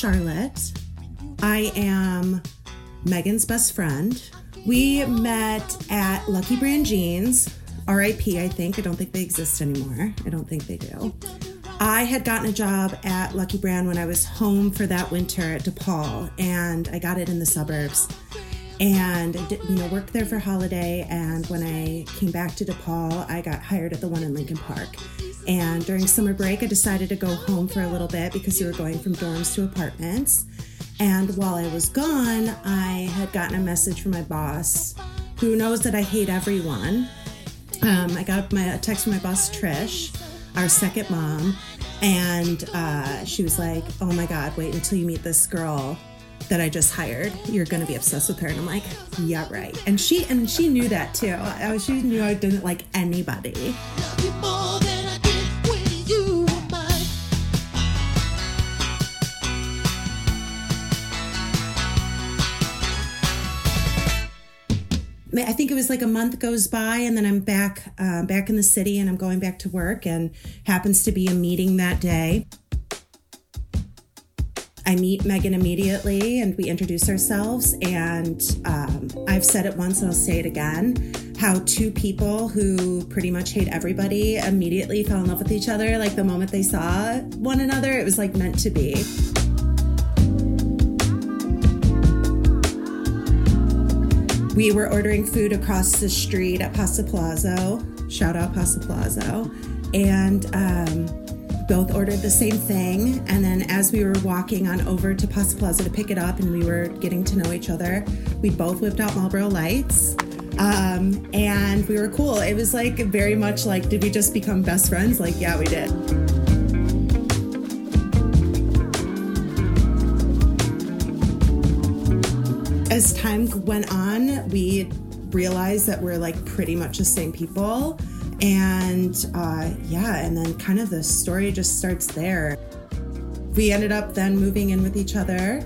Charlotte. I am Megan's best friend. We met at Lucky Brand Jeans, RIP, I think. I don't think they exist anymore. I don't think they do. I had gotten a job at Lucky Brand when I was home for that winter at DePaul, and I got it in the suburbs. And you know, worked there for holiday. And when I came back to DePaul, I got hired at the one in Lincoln Park. And during summer break, I decided to go home for a little bit because we were going from dorms to apartments. And while I was gone, I had gotten a message from my boss, who knows that I hate everyone. Um, I got my, a text from my boss, Trish, our second mom, and uh, she was like, "Oh my God, wait until you meet this girl that I just hired. You're gonna be obsessed with her." And I'm like, "Yeah, right." And she and she knew that too. She knew I didn't like anybody. I think it was like a month goes by, and then I'm back uh, back in the city, and I'm going back to work, and happens to be a meeting that day. I meet Megan immediately, and we introduce ourselves. And um, I've said it once, and I'll say it again: how two people who pretty much hate everybody immediately fell in love with each other. Like the moment they saw one another, it was like meant to be. We were ordering food across the street at Pasta Palazzo. Shout out Pasta Palazzo. And um, both ordered the same thing. And then as we were walking on over to Pasta Plaza to pick it up and we were getting to know each other, we both whipped out Marlboro Lights. Um, and we were cool. It was like very much like, did we just become best friends? Like, yeah, we did. as time went on, we realized that we're like pretty much the same people. And uh, yeah, and then kind of the story just starts there. We ended up then moving in with each other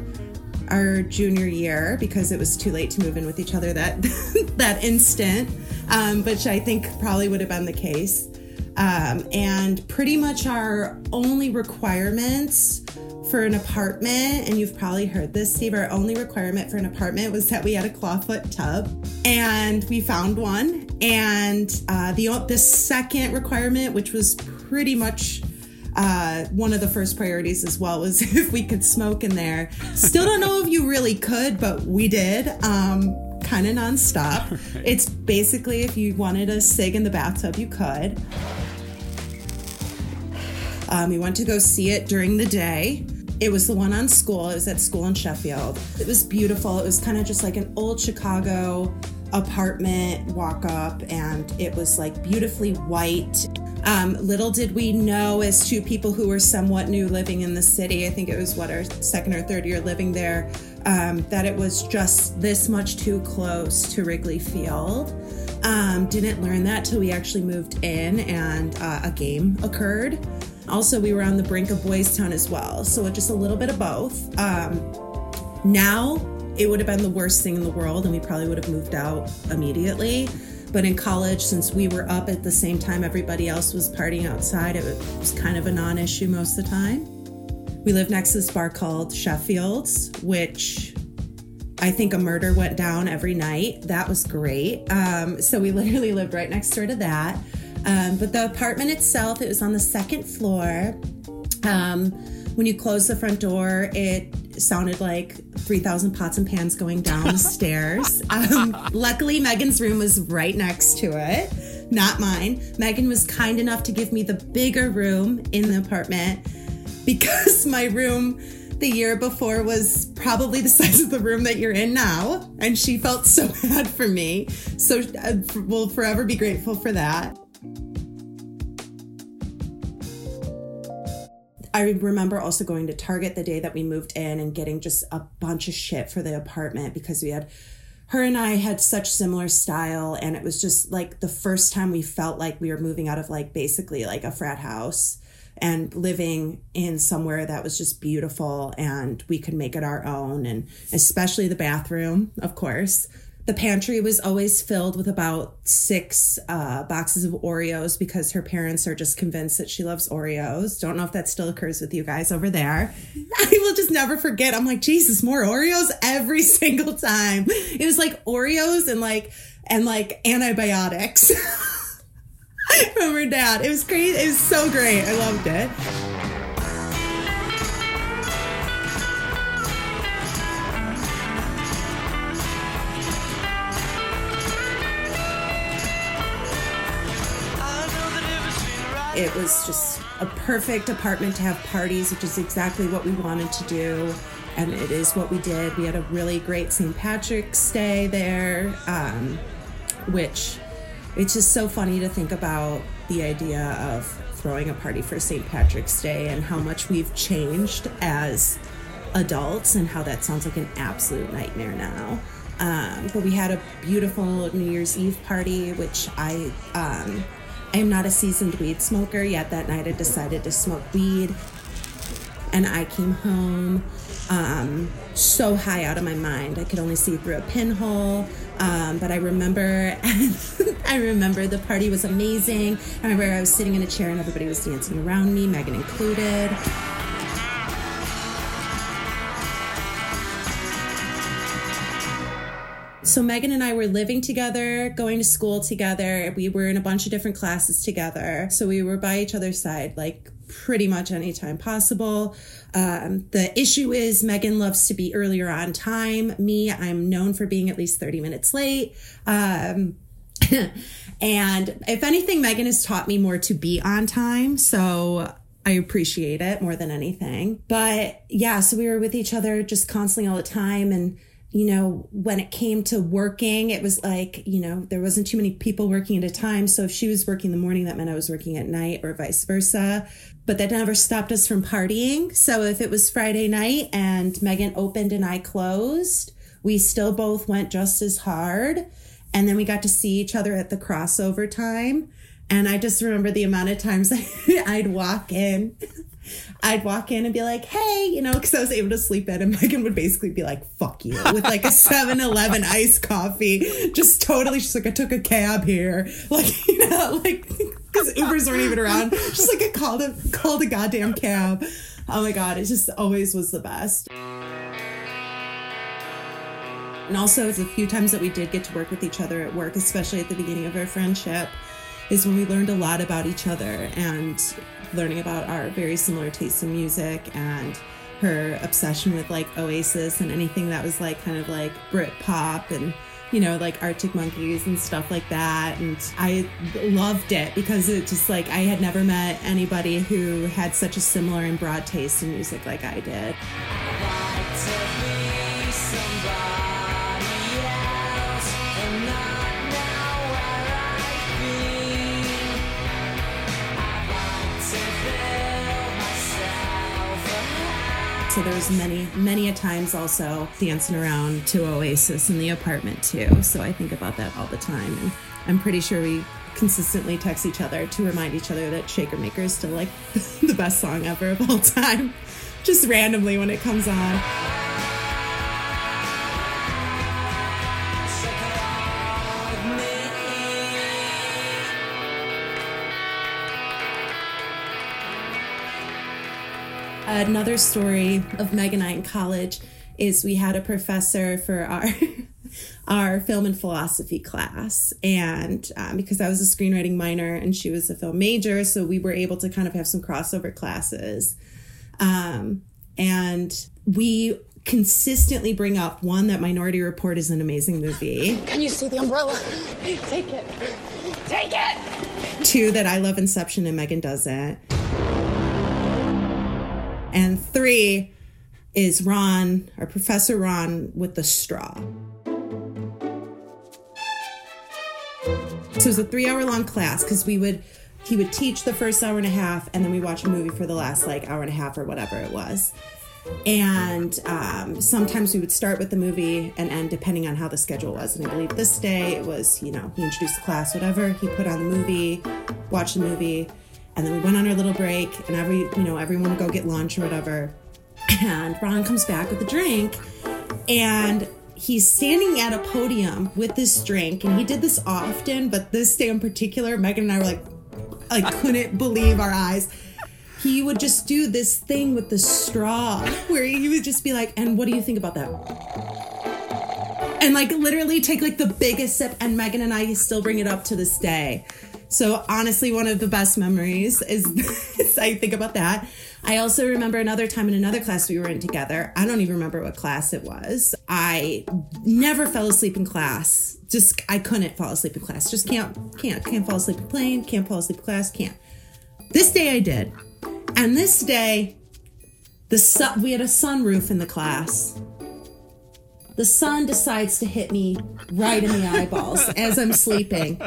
our junior year because it was too late to move in with each other that that instant, um, which I think probably would have been the case. Um, and pretty much our only requirements for an apartment, and you've probably heard this, Steve, our only requirement for an apartment was that we had a clawfoot tub, and we found one. And uh, the the second requirement, which was pretty much uh, one of the first priorities as well was if we could smoke in there. Still don't know if you really could, but we did. Um, kind of nonstop. Right. It's basically if you wanted a cig in the bathtub, you could. Um, we went to go see it during the day. It was the one on school. It was at school in Sheffield. It was beautiful. It was kind of just like an old Chicago apartment walk up, and it was like beautifully white. Um, little did we know, as two people who were somewhat new living in the city, I think it was what our second or third year living there, um, that it was just this much too close to Wrigley Field. Um, didn't learn that till we actually moved in and uh, a game occurred. Also, we were on the brink of Boys Town as well. So just a little bit of both. Um, now, it would have been the worst thing in the world, and we probably would have moved out immediately. But in college, since we were up at the same time everybody else was partying outside, it was kind of a non issue most of the time. We lived next to this bar called Sheffield's, which I think a murder went down every night. That was great. Um, so we literally lived right next door to that. Um, but the apartment itself, it was on the second floor. Um, when you closed the front door, it sounded like 3,000 pots and pans going down the stairs. Um, luckily, Megan's room was right next to it, not mine. Megan was kind enough to give me the bigger room in the apartment because my room the year before was probably the size of the room that you're in now. And she felt so bad for me. So uh, we'll forever be grateful for that. I remember also going to Target the day that we moved in and getting just a bunch of shit for the apartment because we had her and I had such similar style and it was just like the first time we felt like we were moving out of like basically like a frat house and living in somewhere that was just beautiful and we could make it our own and especially the bathroom of course The pantry was always filled with about six uh, boxes of Oreos because her parents are just convinced that she loves Oreos. Don't know if that still occurs with you guys over there. I will just never forget. I'm like, Jesus, more Oreos every single time. It was like Oreos and like and like antibiotics from her dad. It was crazy. It was so great. I loved it. It was just a perfect apartment to have parties, which is exactly what we wanted to do. And it is what we did. We had a really great St. Patrick's Day there, um, which it's just so funny to think about the idea of throwing a party for St. Patrick's Day and how much we've changed as adults and how that sounds like an absolute nightmare now. Um, but we had a beautiful New Year's Eve party, which I um, I am not a seasoned weed smoker, yet that night I decided to smoke weed. And I came home um, so high out of my mind. I could only see through a pinhole. Um, but I remember, I remember the party was amazing. I remember I was sitting in a chair and everybody was dancing around me, Megan included. So Megan and I were living together, going to school together. We were in a bunch of different classes together. So we were by each other's side, like pretty much anytime possible. Um, the issue is Megan loves to be earlier on time. Me, I'm known for being at least 30 minutes late. Um, and if anything, Megan has taught me more to be on time. So I appreciate it more than anything. But yeah, so we were with each other just constantly all the time. And you know, when it came to working, it was like, you know, there wasn't too many people working at a time. So if she was working in the morning, that meant I was working at night or vice versa. But that never stopped us from partying. So if it was Friday night and Megan opened and I closed, we still both went just as hard. And then we got to see each other at the crossover time. And I just remember the amount of times I'd walk in I'd walk in and be like, hey, you know, because I was able to sleep in, and Megan would basically be like, fuck you, with like a 7 Eleven iced coffee. Just totally, she's like, I took a cab here. Like, you know, like, because Ubers weren't even around. Just like, I called a, called a goddamn cab. Oh my God, it just always was the best. And also, it's a few times that we did get to work with each other at work, especially at the beginning of our friendship, is when we learned a lot about each other and learning about our very similar tastes in music and her obsession with like Oasis and anything that was like kind of like Brit pop and you know like Arctic Monkeys and stuff like that and I loved it because it just like I had never met anybody who had such a similar and broad taste in music like I did. So there's many, many a times also dancing around to Oasis in the apartment too. So I think about that all the time. And I'm pretty sure we consistently text each other to remind each other that Shaker Maker is still like the best song ever of all time. Just randomly when it comes on. Another story of Meg and I in college is we had a professor for our our film and philosophy class. And um, because i was a screenwriting minor and she was a film major so we were able to kind of have some crossover classes. Um, and we consistently bring up one that minority report is an amazing movie. Can you see the umbrella? Take it. Take it. Two that i love inception and megan doesn't and three is Ron, or Professor Ron, with the straw. So it was a three hour long class because we would, he would teach the first hour and a half, and then we watch a movie for the last like hour and a half or whatever it was. And um, sometimes we would start with the movie and end depending on how the schedule was. And I believe this day it was, you know, he introduced the class, whatever. He put on the movie, watched the movie, and then we went on our little break, and every you know everyone would go get lunch or whatever. And Ron comes back with a drink, and he's standing at a podium with this drink, and he did this often, but this day in particular, Megan and I were like, I couldn't believe our eyes. He would just do this thing with the straw where he would just be like, and what do you think about that? And like literally take like the biggest sip, and Megan and I still bring it up to this day. So honestly, one of the best memories is, is I think about that. I also remember another time in another class we were in together. I don't even remember what class it was. I never fell asleep in class. Just I couldn't fall asleep in class. Just can't can't can't fall asleep in plane. Can't fall asleep in class. Can't. This day I did, and this day, the sun, we had a sunroof in the class. The sun decides to hit me right in the eyeballs as I'm sleeping.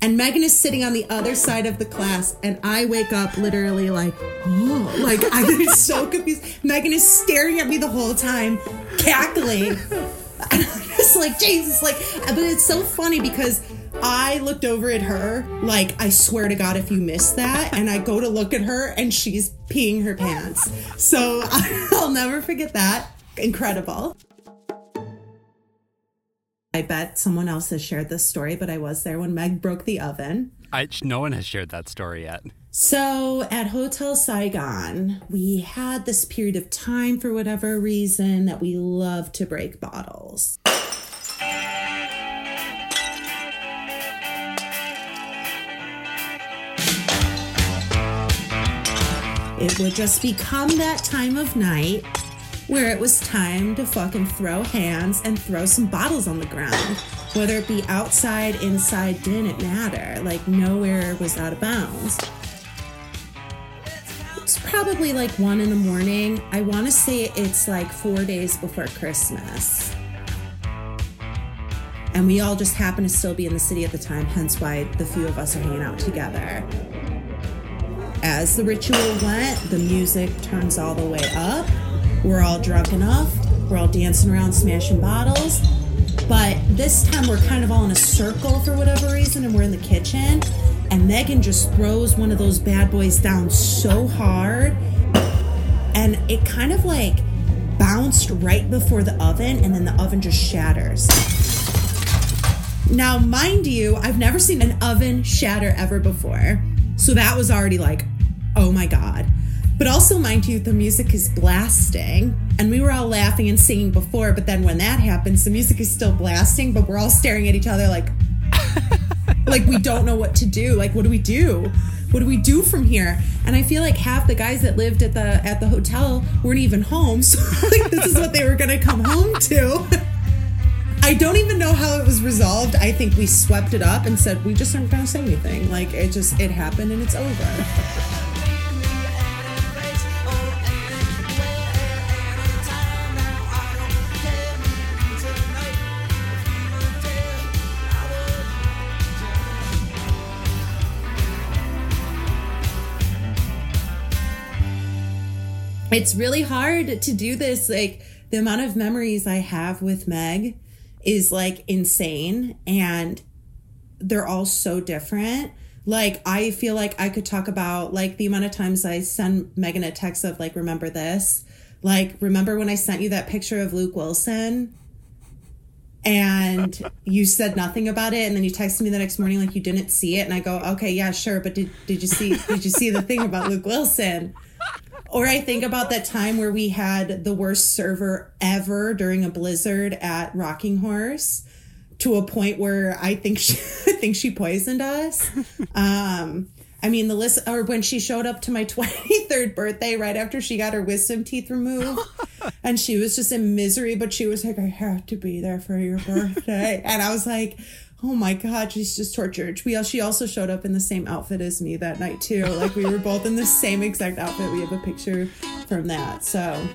And Megan is sitting on the other side of the class, and I wake up literally like, oh, like I'm so confused. Megan is staring at me the whole time, cackling. And I'm just like, Jesus, like, but it's so funny because I looked over at her, like, I swear to God, if you missed that, and I go to look at her and she's peeing her pants. So I'll never forget that. Incredible. I bet someone else has shared this story, but I was there when Meg broke the oven. I, no one has shared that story yet. So at Hotel Saigon, we had this period of time for whatever reason that we love to break bottles. It would just become that time of night where it was time to fucking throw hands and throw some bottles on the ground. Whether it be outside, inside, didn't matter. Like nowhere was out of bounds. It's probably like one in the morning. I want to say it's like four days before Christmas. And we all just happen to still be in the city at the time, hence why the few of us are hanging out together. As the ritual went, the music turns all the way up. We're all drunk enough. We're all dancing around, smashing bottles. But this time we're kind of all in a circle for whatever reason, and we're in the kitchen. And Megan just throws one of those bad boys down so hard. And it kind of like bounced right before the oven, and then the oven just shatters. Now, mind you, I've never seen an oven shatter ever before. So that was already like, oh my God. But also, mind you, the music is blasting. And we were all laughing and singing before, but then when that happens, the music is still blasting, but we're all staring at each other like, like we don't know what to do. Like, what do we do? What do we do from here? And I feel like half the guys that lived at the at the hotel weren't even home. So like this is what they were gonna come home to. I don't even know how it was resolved. I think we swept it up and said we just aren't gonna say anything. Like it just it happened and it's over. It's really hard to do this. Like the amount of memories I have with Meg is like insane and they're all so different. Like I feel like I could talk about like the amount of times I send Megan a text of like remember this. Like remember when I sent you that picture of Luke Wilson? and you said nothing about it and then you texted me the next morning like you didn't see it and I go, "Okay, yeah, sure, but did did you see did you see the thing about Luke Wilson?" Or I think about that time where we had the worst server ever during a blizzard at Rocking Horse to a point where I think she, I think she poisoned us. Um, I mean, the list, or when she showed up to my 23rd birthday right after she got her wisdom teeth removed, and she was just in misery, but she was like, I have to be there for your birthday. and I was like, oh my god she's just tortured we she also showed up in the same outfit as me that night too like we were both in the same exact outfit we have a picture from that so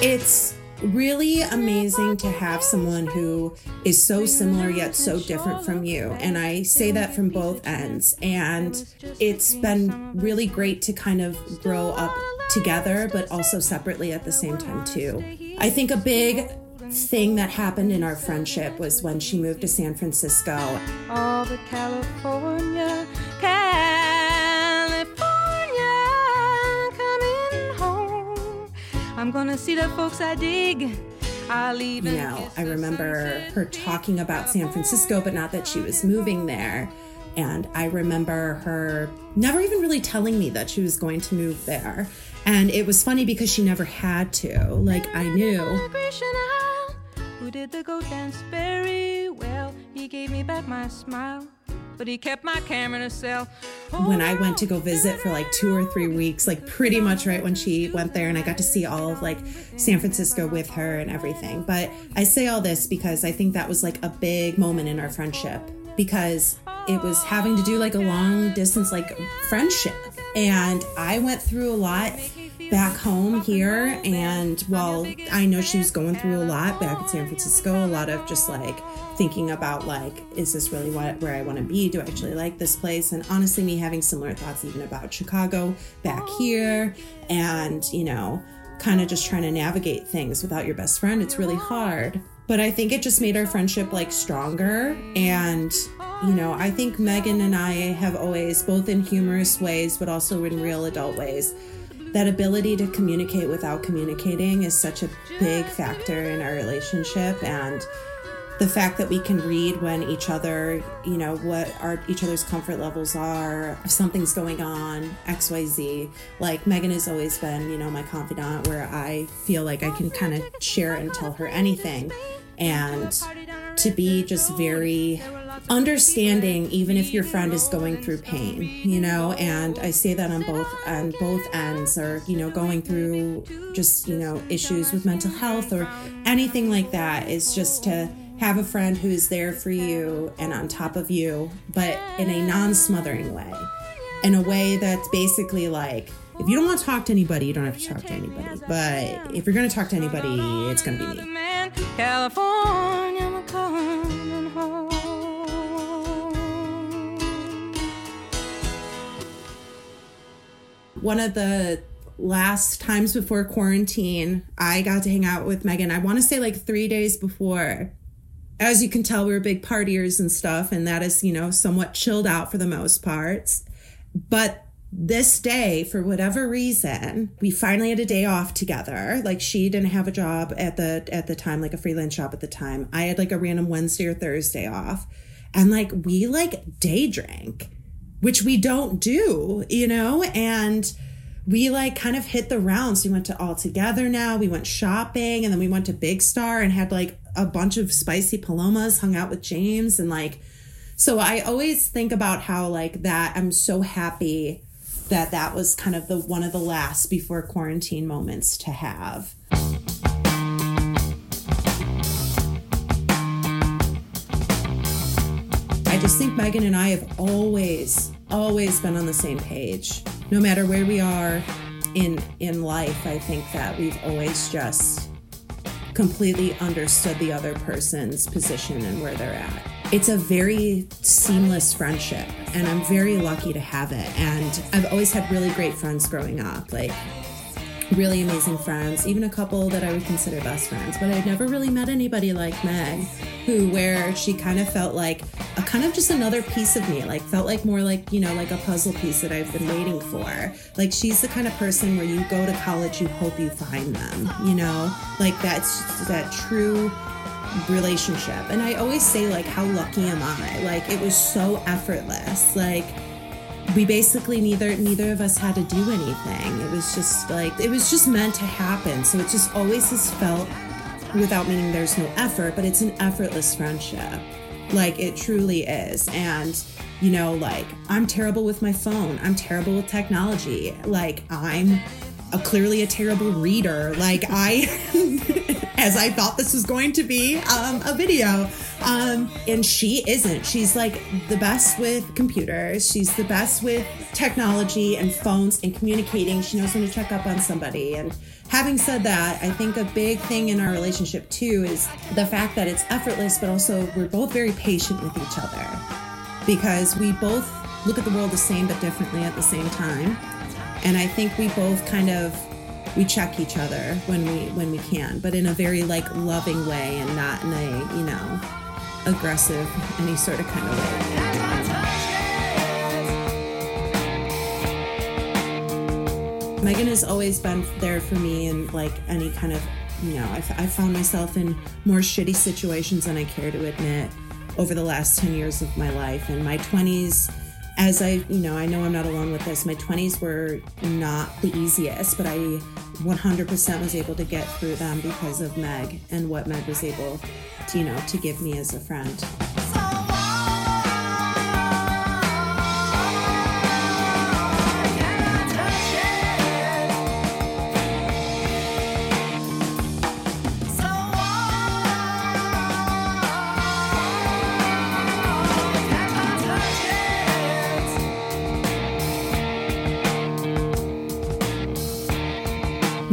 it's really amazing to have someone who is so similar yet so different from you. And I say that from both ends. And it's been really great to kind of grow up together, but also separately at the same time, too. I think a big thing that happened in our friendship was when she moved to San Francisco. All the California, California, coming home. I'm gonna see the folks I dig. You know, I remember her talking about San Francisco, but not that she was moving there. And I remember her never even really telling me that she was going to move there. And it was funny because she never had to. Like, I knew. Did the go dance very well? He gave me back my smile, but he kept my camera a cell. When I went to go visit for like two or three weeks, like pretty much right when she went there, and I got to see all of like San Francisco with her and everything. But I say all this because I think that was like a big moment in our friendship because it was having to do like a long distance like friendship and i went through a lot back home here and while i know she was going through a lot back in san francisco a lot of just like thinking about like is this really what where i want to be? Do i actually like this place? And honestly me having similar thoughts even about chicago back here and you know kind of just trying to navigate things without your best friend it's really hard. But I think it just made our friendship like stronger. And, you know, I think Megan and I have always, both in humorous ways, but also in real adult ways, that ability to communicate without communicating is such a big factor in our relationship. And the fact that we can read when each other, you know, what our each other's comfort levels are, if something's going on, XYZ. Like Megan has always been, you know, my confidant where I feel like I can kind of share and tell her anything and to be just very understanding even if your friend is going through pain you know? And i say that on both on both ends or you know going through just you know issues with mental health or anything like that is just to have a friend who's there for you and on top of you but in a non-smothering way. In a way that's basically like if you don't want to talk to anybody you don't have to talk to anybody. But if you're going to talk to anybody it's going to be me. California, One of the last times before quarantine, I got to hang out with Megan. I want to say like three days before. As you can tell, we were big partiers and stuff, and that is, you know, somewhat chilled out for the most parts. But this day for whatever reason we finally had a day off together like she didn't have a job at the at the time like a freelance job at the time i had like a random wednesday or thursday off and like we like day drank which we don't do you know? And we like kind of hit the rounds. We went to all together now. We went shopping and then we went to big star and had like a bunch of spicy palomas hung out with james and like so i always think about how like that i'm so happy that that was kind of the one of the last before quarantine moments to have. Just think Megan and I have always, always been on the same page. No matter where we are in in life, I think that we've always just completely understood the other person's position and where they're at. It's a very seamless friendship and i'm very lucky to have it. And i've always had really great friends growing up. Like really amazing friends even a couple that i would consider best friends but i'd never really met anybody like meg who where she kind of felt like a kind of just another piece of me like felt like more like you know like a puzzle piece that i've been waiting for like she's the kind of person where you go to college you hope you find them you know like that's that true relationship. And I always say, like, how lucky am I? Like, it was so effortless. Like, we basically neither neither of us had to do anything. It was just like it was just meant to happen. So it just always has felt without meaning there's no effort, but it's an effortless friendship. Like it truly is. And you know, like I'm terrible with my phone. I'm terrible with technology. Like I'm a clearly a terrible reader. Like I, as I thought this was going to be um, a video, um, and she isn't. She's like the best with computers. She's the best with technology and phones and communicating. She knows when to check up on somebody. And having said that, I think a big thing in our relationship too is the fact that it's effortless, but also we're both very patient with each other because we both look at the world the same but differently at the same time and I think we both kind of we check each other when we when we can, but in a very like loving way and not in a you know aggressive any sort of kind of way. Megan has always been there for me in like any kind of, you know, I, I found myself in more shitty situations than I care to admit over the last 10 years of my life. In my 20s, as I, you know, I know I'm not alone with this, my 20s were not the easiest, but I 100% was able to get through them because of Meg and what Meg was able to, you know, to give me as a friend.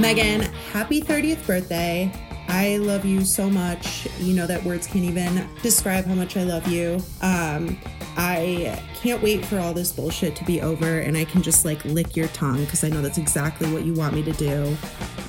Megan, happy 30th birthday. I love you so much. You know that words can't even describe how much I love you. Um, I can't wait for all this bullshit to be over and I can just like lick your tongue because I know that's exactly what you want me to do.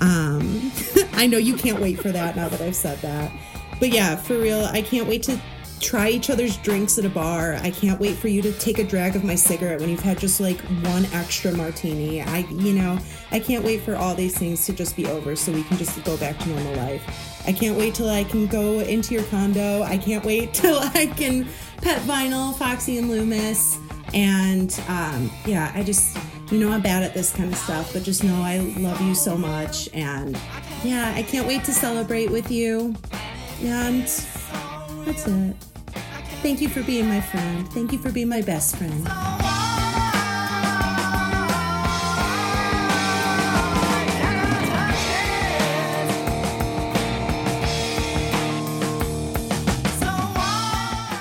Um, I know you can't wait for that now that I've said that. But yeah, for real, I can't wait to try each other's drinks at a bar. I can't wait for you to take a drag of my cigarette when you've had just like one extra martini. I, you know, I can't wait for all these things to just be over so we can just go back to normal life. I can't wait till I can go into your condo. I can't wait till I can pet vinyl, Foxy and Loomis. And um, yeah, I just, you know, I'm bad at this kind of stuff, but just know I love you so much. And yeah, I can't wait to celebrate with you. And that's it. Thank you for being my friend. Thank you for being my best friend.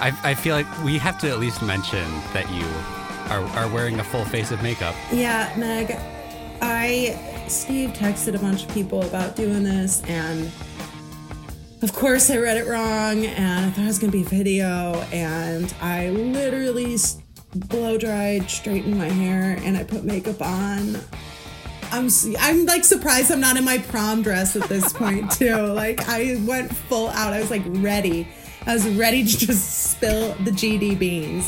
I, I feel like we have to at least mention that you are, are wearing a full face of makeup. Yeah, Meg, I, Steve texted a bunch of people about doing this, and of course I read it wrong, and I thought it was gonna be a video, and I literally blow dried, straightened my hair, and I put makeup on. I'm I'm like surprised I'm not in my prom dress at this point too. Like I went full out. I was like ready. I was ready to just spill the GD beans.